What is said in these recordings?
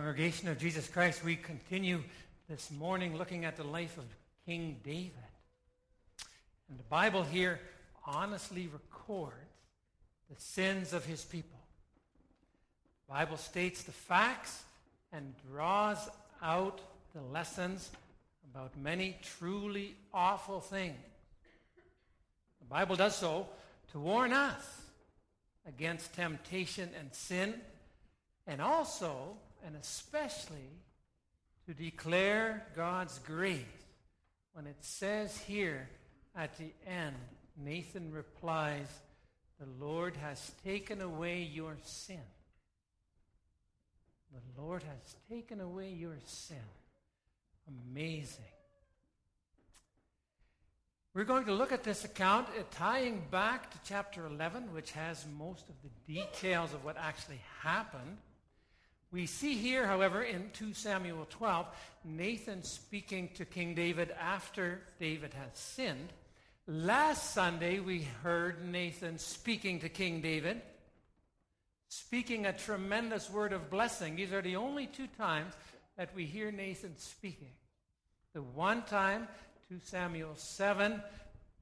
Congregation of Jesus Christ, we continue this morning looking at the life of King David. And the Bible here honestly records the sins of his people. The Bible states the facts and draws out the lessons about many truly awful things. The Bible does so to warn us against temptation and sin, and also and especially to declare God's grace when it says here at the end, Nathan replies, The Lord has taken away your sin. The Lord has taken away your sin. Amazing. We're going to look at this account uh, tying back to chapter 11, which has most of the details of what actually happened. We see here, however, in 2 Samuel 12, Nathan speaking to King David after David has sinned. Last Sunday, we heard Nathan speaking to King David, speaking a tremendous word of blessing. These are the only two times that we hear Nathan speaking. The one time, 2 Samuel 7,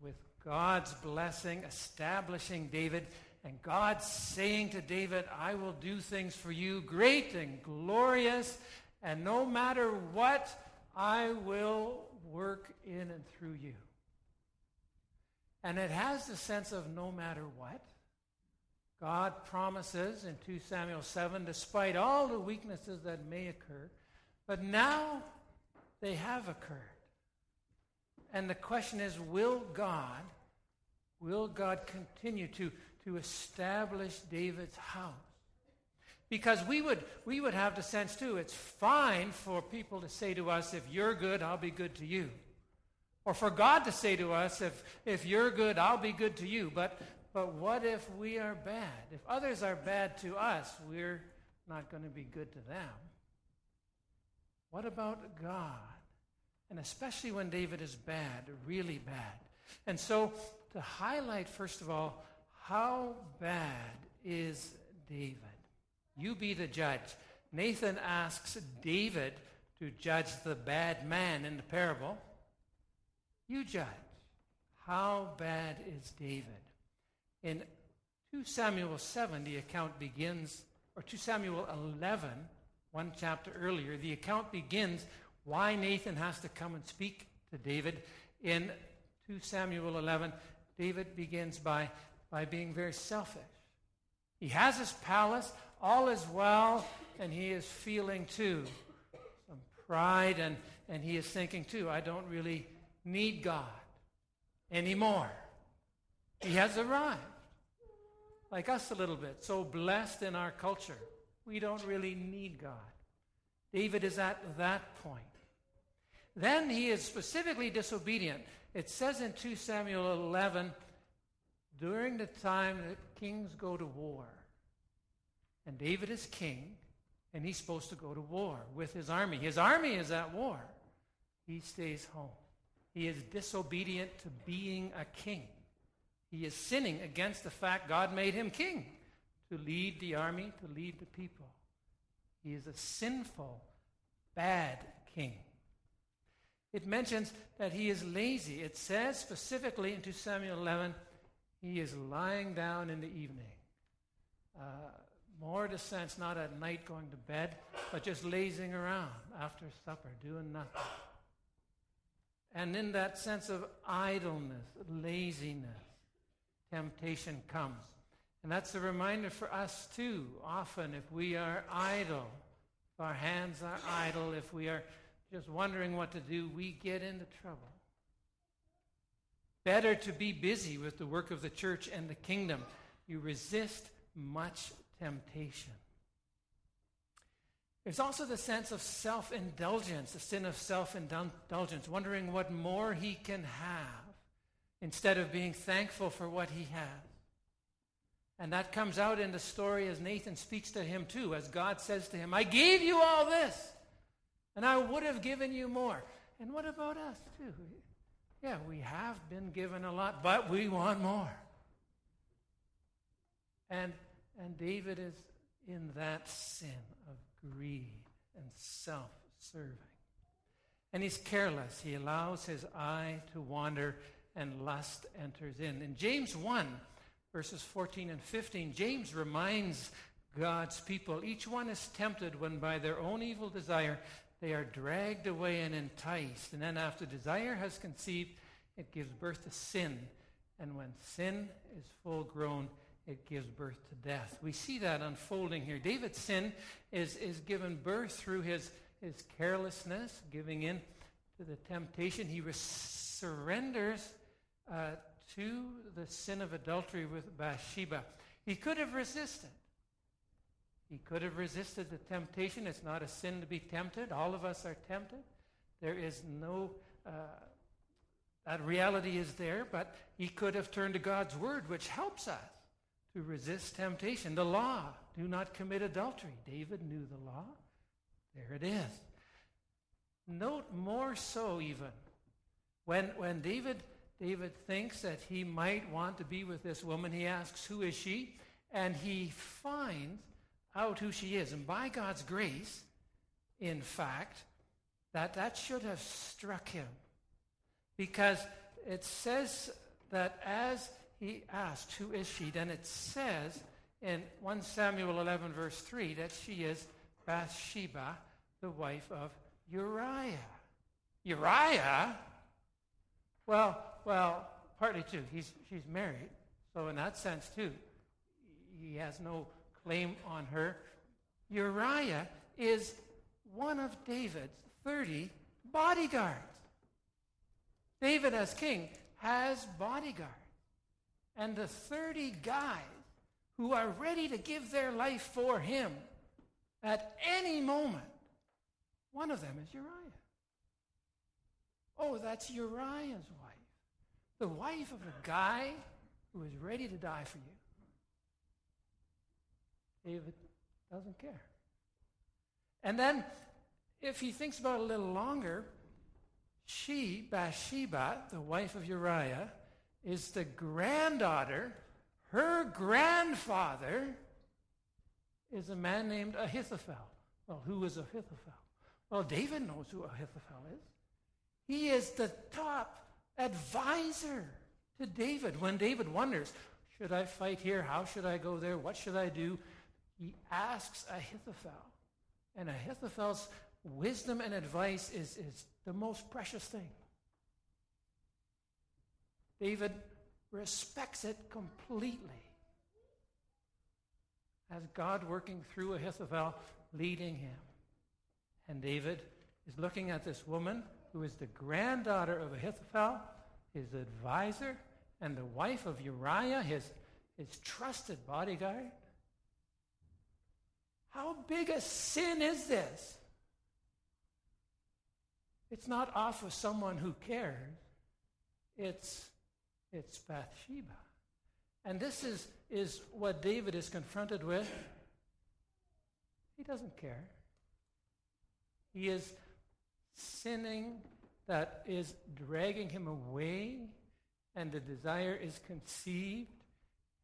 with God's blessing, establishing David and God saying to David, I will do things for you great and glorious, and no matter what, I will work in and through you. And it has the sense of no matter what. God promises in 2 Samuel 7, despite all the weaknesses that may occur, but now they have occurred. And the question is will God, will God continue to to establish David's house. Because we would, we would have the sense too, it's fine for people to say to us, if you're good, I'll be good to you. Or for God to say to us, if, if you're good, I'll be good to you. But, but what if we are bad? If others are bad to us, we're not going to be good to them. What about God? And especially when David is bad, really bad. And so, to highlight, first of all, how bad is David? You be the judge. Nathan asks David to judge the bad man in the parable. You judge. How bad is David? In 2 Samuel 7, the account begins, or 2 Samuel 11, one chapter earlier, the account begins why Nathan has to come and speak to David. In 2 Samuel 11, David begins by by being very selfish. He has his palace, all is well, and he is feeling too some pride, and, and he is thinking too, I don't really need God anymore. He has arrived, like us a little bit, so blessed in our culture. We don't really need God. David is at that point. Then he is specifically disobedient. It says in 2 Samuel 11, during the time that kings go to war. And David is king, and he's supposed to go to war with his army. His army is at war. He stays home. He is disobedient to being a king. He is sinning against the fact God made him king to lead the army, to lead the people. He is a sinful, bad king. It mentions that he is lazy. It says specifically in 2 Samuel 11 he is lying down in the evening. Uh, more the sense, not at night going to bed, but just lazing around after supper, doing nothing. And in that sense of idleness, laziness, temptation comes. And that's a reminder for us too. Often, if we are idle, if our hands are idle, if we are just wondering what to do, we get into trouble. Better to be busy with the work of the church and the kingdom. You resist much temptation. There's also the sense of self indulgence, the sin of self indulgence, wondering what more he can have instead of being thankful for what he has. And that comes out in the story as Nathan speaks to him too, as God says to him, I gave you all this, and I would have given you more. And what about us too? Yeah, we have been given a lot, but we want more. And, and David is in that sin of greed and self serving. And he's careless. He allows his eye to wander and lust enters in. In James 1, verses 14 and 15, James reminds God's people each one is tempted when by their own evil desire they are dragged away and enticed. And then after desire has conceived, it gives birth to sin. And when sin is full grown, it gives birth to death. We see that unfolding here. David's sin is, is given birth through his, his carelessness, giving in to the temptation. He res- surrenders uh, to the sin of adultery with Bathsheba. He could have resisted. He could have resisted the temptation. It's not a sin to be tempted. All of us are tempted. There is no, uh, that reality is there, but he could have turned to God's word, which helps us to resist temptation. The law, do not commit adultery. David knew the law. There it is. Note more so, even, when, when David, David thinks that he might want to be with this woman, he asks, Who is she? And he finds out who she is. And by God's grace, in fact, that that should have struck him. Because it says that as he asked, Who is she? then it says in 1 Samuel 11, verse 3, that she is Bathsheba, the wife of Uriah. Uriah? Well, well, partly too. He's, she's married. So in that sense, too, he has no claim on her. Uriah is one of David's 30 bodyguards. David, as king, has bodyguards. And the 30 guys who are ready to give their life for him at any moment, one of them is Uriah. Oh, that's Uriah's wife. The wife of a guy who is ready to die for you. David doesn't care. And then, if he thinks about it a little longer, she, Bathsheba, the wife of Uriah, is the granddaughter. Her grandfather is a man named Ahithophel. Well, who is Ahithophel? Well, David knows who Ahithophel is. He is the top advisor to David. When David wonders, should I fight here? How should I go there? What should I do? He asks Ahithophel. And Ahithophel's wisdom and advice is, is the most precious thing. David respects it completely as God working through Ahithophel, leading him. And David is looking at this woman who is the granddaughter of Ahithophel, his advisor, and the wife of Uriah, his, his trusted bodyguard. How big a sin is this? It's not off of someone who cares. It's, it's Bathsheba. And this is, is what David is confronted with. He doesn't care. He is sinning that is dragging him away, and the desire is conceived,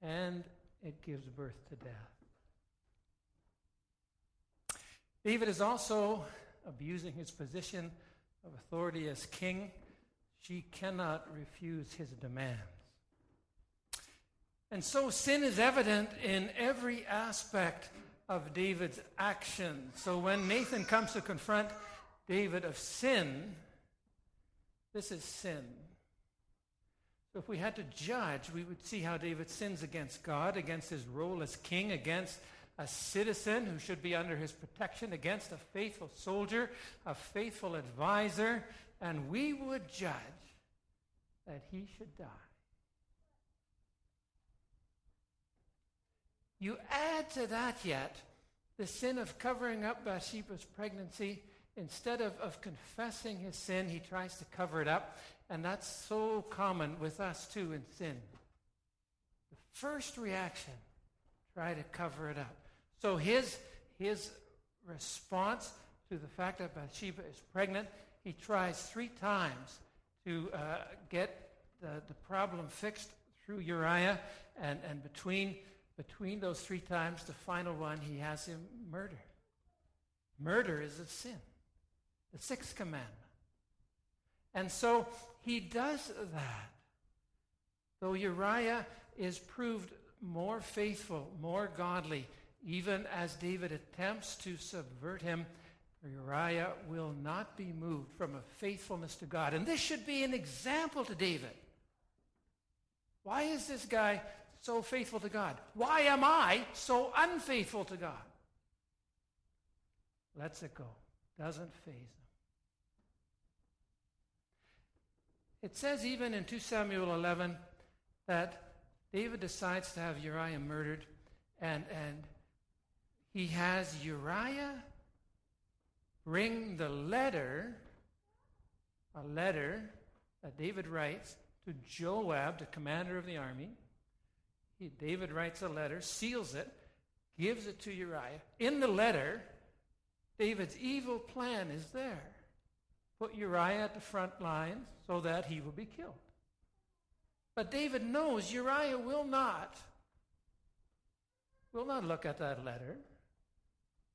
and it gives birth to death. David is also abusing his position of authority as king. She cannot refuse his demands. And so sin is evident in every aspect of David's action. So when Nathan comes to confront David of sin, this is sin. So if we had to judge, we would see how David sins against God, against his role as king, against a citizen who should be under his protection against a faithful soldier, a faithful advisor, and we would judge that he should die. You add to that yet the sin of covering up Bathsheba's pregnancy. Instead of, of confessing his sin, he tries to cover it up. And that's so common with us too in sin. The first reaction, try to cover it up. So his, his response to the fact that Bathsheba is pregnant, he tries three times to uh, get the, the problem fixed through Uriah, and, and between, between those three times, the final one, he has him murdered. Murder is a sin, the sixth commandment. And so he does that. Though Uriah is proved more faithful, more godly, even as David attempts to subvert him, Uriah will not be moved from a faithfulness to God. And this should be an example to David. Why is this guy so faithful to God? Why am I so unfaithful to God? Lets it go. Doesn't faze him. It says even in 2 Samuel 11 that David decides to have Uriah murdered, and, and he has Uriah bring the letter, a letter that David writes to Joab, the commander of the army. He, David writes a letter, seals it, gives it to Uriah. In the letter, David's evil plan is there. Put Uriah at the front lines so that he will be killed. But David knows Uriah will not will not look at that letter.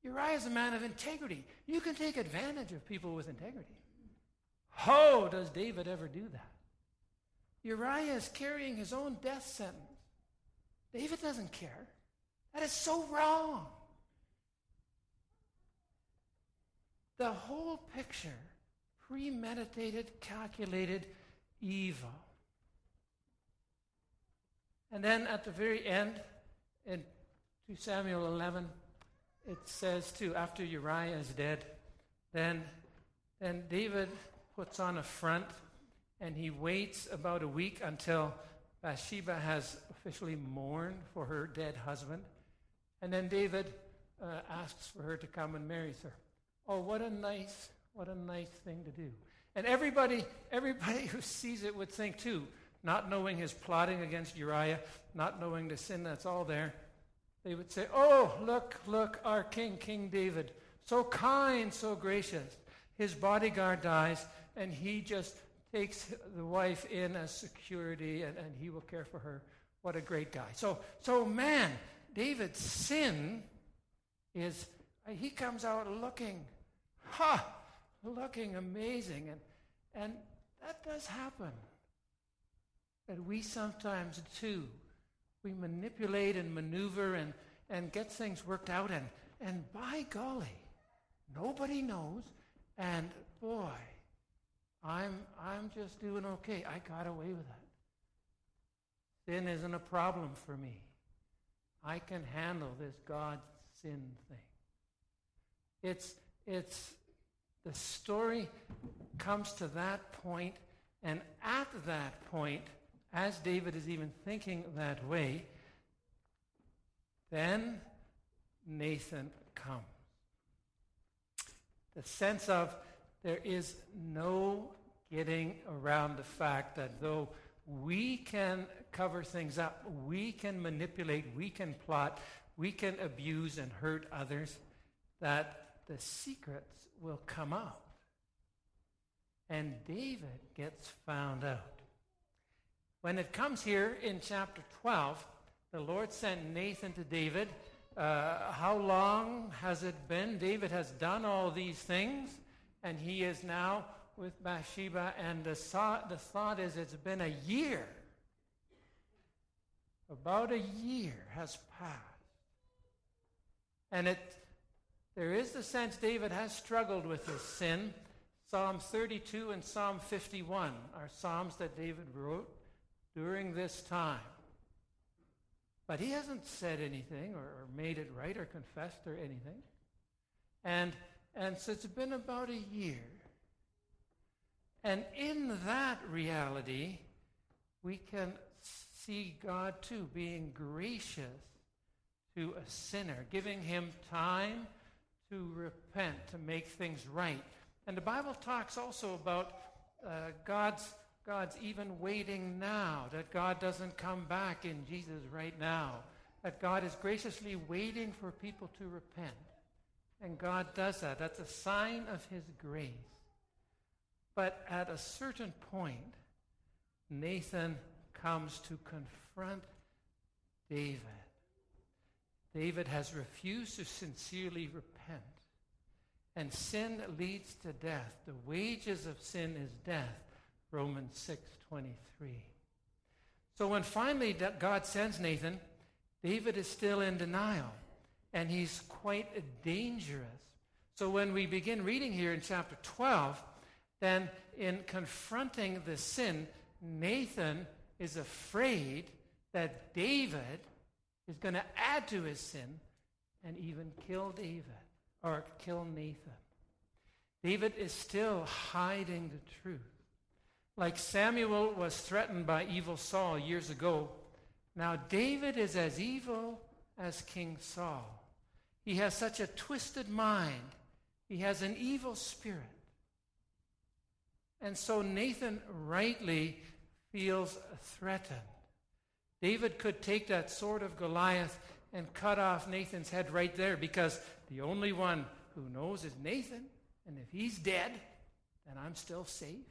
Uriah is a man of integrity. You can take advantage of people with integrity. How does David ever do that? Uriah is carrying his own death sentence. David doesn't care. That is so wrong. The whole picture premeditated, calculated evil. And then at the very end, in 2 Samuel 11, it says too, after Uriah is dead, then, then David puts on a front and he waits about a week until Bathsheba has officially mourned for her dead husband. And then David uh, asks for her to come and marry her. Oh, what a nice, what a nice thing to do. And everybody, everybody who sees it would think too, not knowing his plotting against Uriah, not knowing the sin that's all there, they would say, Oh, look, look, our king, King David, so kind, so gracious. His bodyguard dies, and he just takes the wife in as security, and, and he will care for her. What a great guy. So, so man, David's sin is uh, he comes out looking, ha, looking amazing. And, and that does happen. That we sometimes too we manipulate and maneuver and, and get things worked out. And, and by golly, nobody knows. And boy, I'm, I'm just doing okay. I got away with it. Sin isn't a problem for me. I can handle this God sin thing. It's, it's, the story comes to that point, and at that point, as David is even thinking that way, then Nathan comes. The sense of there is no getting around the fact that though we can cover things up, we can manipulate, we can plot, we can abuse and hurt others, that the secrets will come out. And David gets found out. When it comes here in chapter 12, the Lord sent Nathan to David. Uh, how long has it been? David has done all these things, and he is now with Bathsheba, and the thought, the thought is it's been a year. About a year has passed. And it, there is the sense David has struggled with his sin. Psalm 32 and Psalm 51 are psalms that David wrote during this time. But he hasn't said anything or, or made it right or confessed or anything. And, and so it's been about a year. And in that reality, we can see God too being gracious to a sinner, giving him time to repent, to make things right. And the Bible talks also about uh, God's God's even waiting now, that God doesn't come back in Jesus right now, that God is graciously waiting for people to repent. And God does that. That's a sign of his grace. But at a certain point, Nathan comes to confront David. David has refused to sincerely repent. And sin leads to death. The wages of sin is death. Romans 6:23. So when finally God sends Nathan, David is still in denial and he's quite dangerous. So when we begin reading here in chapter 12, then in confronting the sin, Nathan is afraid that David is going to add to his sin and even kill David or kill Nathan. David is still hiding the truth. Like Samuel was threatened by evil Saul years ago, now David is as evil as King Saul. He has such a twisted mind, he has an evil spirit. And so Nathan rightly feels threatened. David could take that sword of Goliath and cut off Nathan's head right there because the only one who knows is Nathan. And if he's dead, then I'm still safe.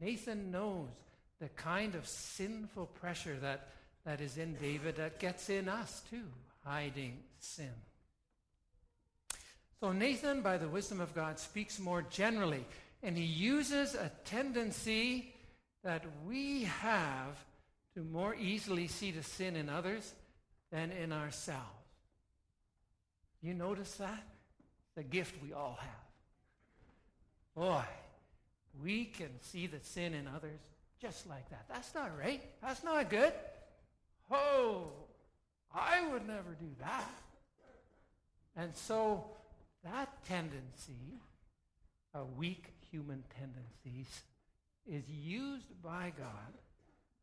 Nathan knows the kind of sinful pressure that, that is in David that gets in us too, hiding sin. So Nathan, by the wisdom of God, speaks more generally, and he uses a tendency that we have to more easily see the sin in others than in ourselves. You notice that? The gift we all have. Boy, we can see the sin in others just like that. That's not right. That's not good. Oh, I would never do that. And so that tendency, a weak human tendencies, is used by God.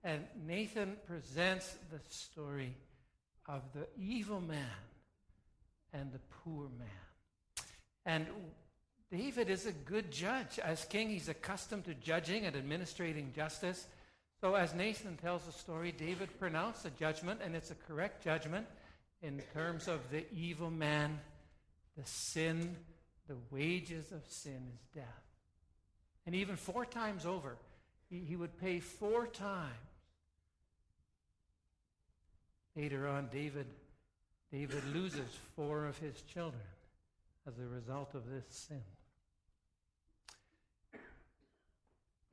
And Nathan presents the story of the evil man and the poor man. And David is a good judge. As king, he's accustomed to judging and administrating justice. So, as Nathan tells the story, David pronounced a judgment, and it's a correct judgment in terms of the evil man, the sin, the wages of sin is death. And even four times over, he, he would pay four times. Later on, David, David loses four of his children as a result of this sin.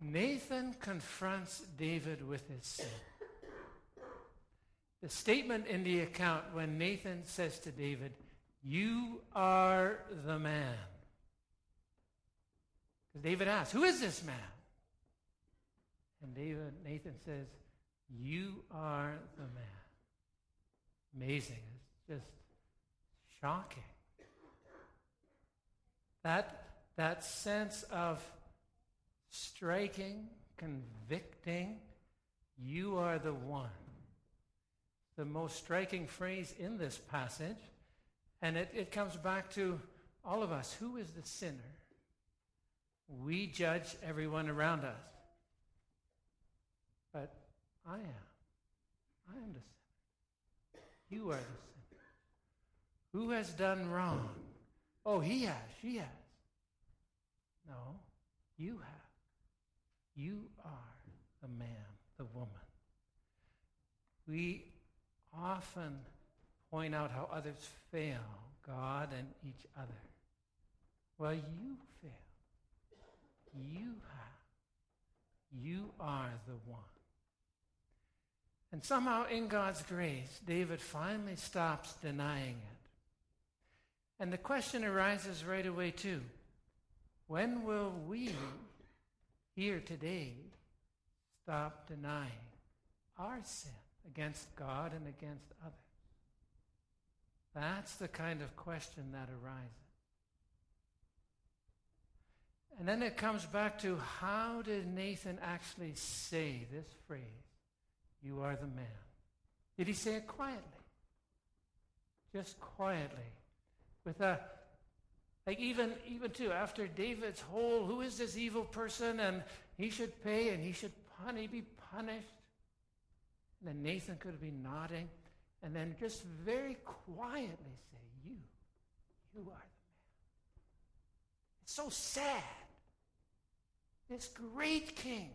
Nathan confronts David with his sin. The statement in the account when Nathan says to David, You are the man. Because David asks, Who is this man? And David, Nathan says, You are the man. Amazing. It's just shocking. That, that sense of striking, convicting, you are the one. The most striking phrase in this passage, and it, it comes back to all of us. Who is the sinner? We judge everyone around us. But I am. I am the sinner. You are the sinner. Who has done wrong? Oh, he has. She has. No, you have. You are the man, the woman. We often point out how others fail, God and each other. Well, you fail. You have. You are the one. And somehow, in God's grace, David finally stops denying it. And the question arises right away, too. When will we here today stop denying our sin against God and against others? That's the kind of question that arises. And then it comes back to how did Nathan actually say this phrase, You are the man? Did he say it quietly? Just quietly. With a like even even too after David's whole who is this evil person and he should pay and he should pun- he be punished. And then Nathan could be nodding and then just very quietly say, You, you are the man. It's so sad. This great king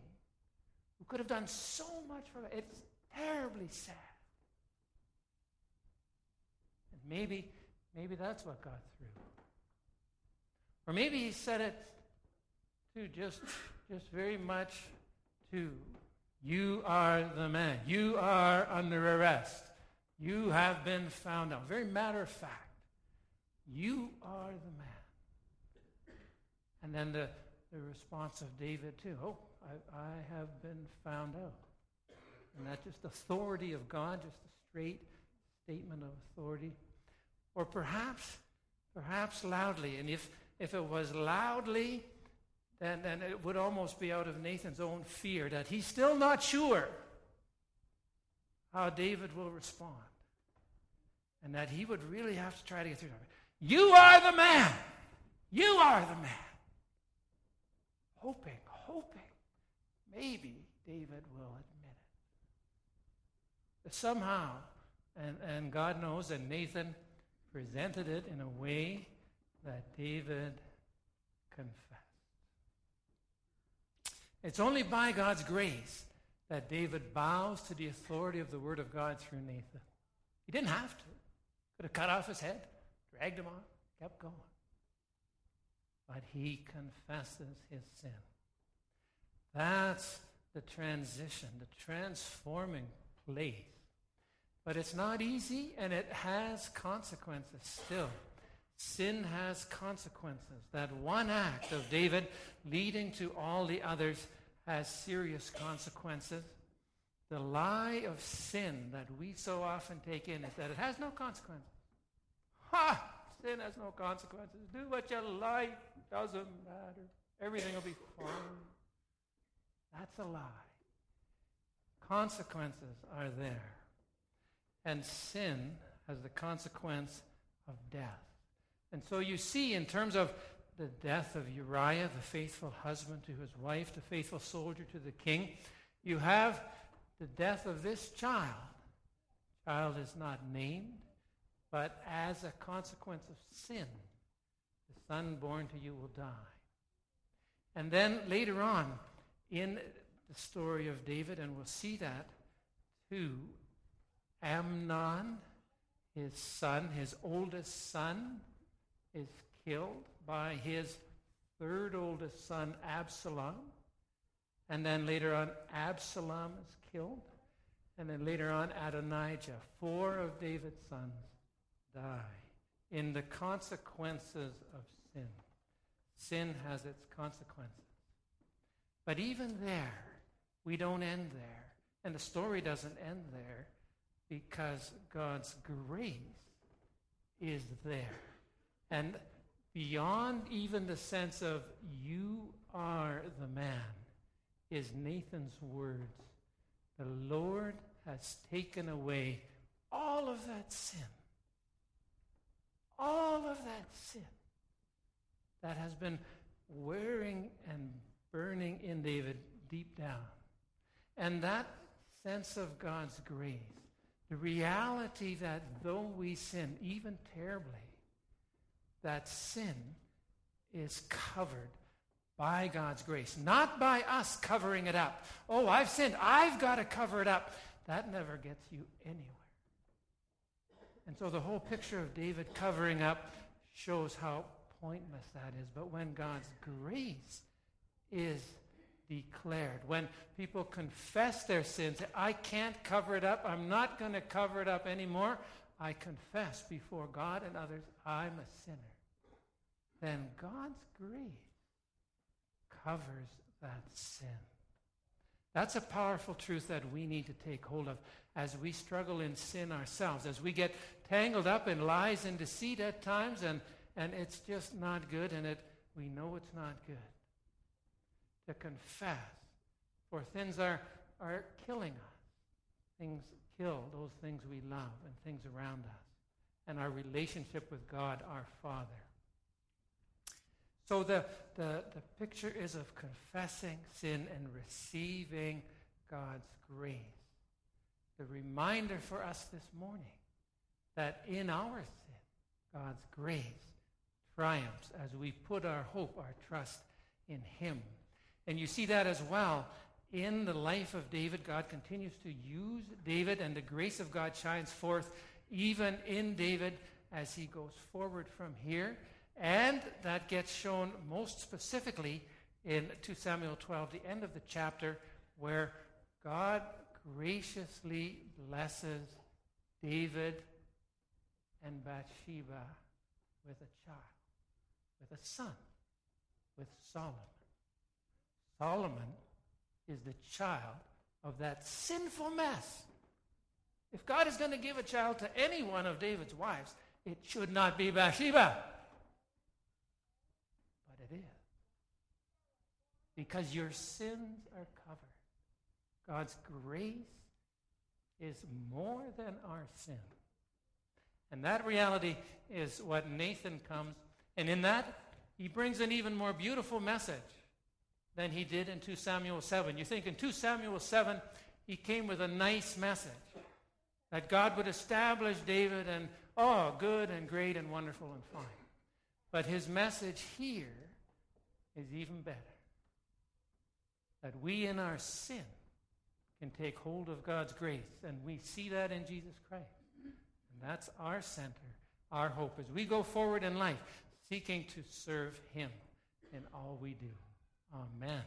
who could have done so much for us. It's terribly sad. And maybe, maybe that's what got through. Or maybe he said it to just, just very much to you are the man. You are under arrest. You have been found out. Very matter of fact. You are the man. And then the, the response of David, too. Oh, I, I have been found out. And that just authority of God, just a straight statement of authority. Or perhaps, perhaps loudly. And if, if it was loudly, then, then it would almost be out of Nathan's own fear that he's still not sure how David will respond. And that he would really have to try to get through. You are the man. You are the man. Hoping, hoping, maybe David will admit it. But somehow, and, and God knows that Nathan presented it in a way that David confessed. It's only by God's grace that David bows to the authority of the Word of God through Nathan. He didn't have to. Could have cut off his head, dragged him on, kept going. But he confesses his sin. That's the transition, the transforming place. But it's not easy and it has consequences still. Sin has consequences. That one act of David leading to all the others has serious consequences. The lie of sin that we so often take in is that it has no consequences. Ha! Sin has no consequences. Do what you like. Doesn't matter. Everything will be fine. That's a lie. Consequences are there. And sin has the consequence of death. And so you see, in terms of the death of Uriah, the faithful husband to his wife, the faithful soldier to the king, you have the death of this child. Child is not named, but as a consequence of sin, the son born to you will die. And then later on in the story of David, and we'll see that too, Amnon, his son, his oldest son, is killed by his third oldest son, Absalom. And then later on, Absalom is killed. And then later on, Adonijah. Four of David's sons die in the consequences of sin. Sin has its consequences. But even there, we don't end there. And the story doesn't end there because God's grace is there. And beyond even the sense of you are the man is Nathan's words. The Lord has taken away all of that sin. All of that sin that has been wearing and burning in David deep down. And that sense of God's grace, the reality that though we sin, even terribly, that sin is covered by God's grace, not by us covering it up. Oh, I've sinned. I've got to cover it up. That never gets you anywhere. And so the whole picture of David covering up shows how pointless that is. But when God's grace is declared. When people confess their sins, I can't cover it up, I'm not going to cover it up anymore, I confess before God and others, I'm a sinner. Then God's grace covers that sin. That's a powerful truth that we need to take hold of as we struggle in sin ourselves, as we get tangled up in lies and deceit at times, and, and it's just not good, and it, we know it's not good to confess. For things are, are killing us. Things kill those things we love and things around us. And our relationship with God, our Father. So the, the, the picture is of confessing sin and receiving God's grace. The reminder for us this morning that in our sin, God's grace triumphs as we put our hope, our trust in Him and you see that as well in the life of David. God continues to use David, and the grace of God shines forth even in David as he goes forward from here. And that gets shown most specifically in 2 Samuel 12, the end of the chapter, where God graciously blesses David and Bathsheba with a child, with a son, with Solomon. Solomon is the child of that sinful mess. If God is going to give a child to any one of David's wives, it should not be Bathsheba. It is. Because your sins are covered. God's grace is more than our sin. And that reality is what Nathan comes, and in that, he brings an even more beautiful message than he did in 2 Samuel 7. You think in 2 Samuel 7, he came with a nice message that God would establish David and, oh, good and great and wonderful and fine. But his message here is even better that we in our sin can take hold of God's grace, and we see that in Jesus Christ. And that's our center, our hope as we go forward in life, seeking to serve Him in all we do. Amen.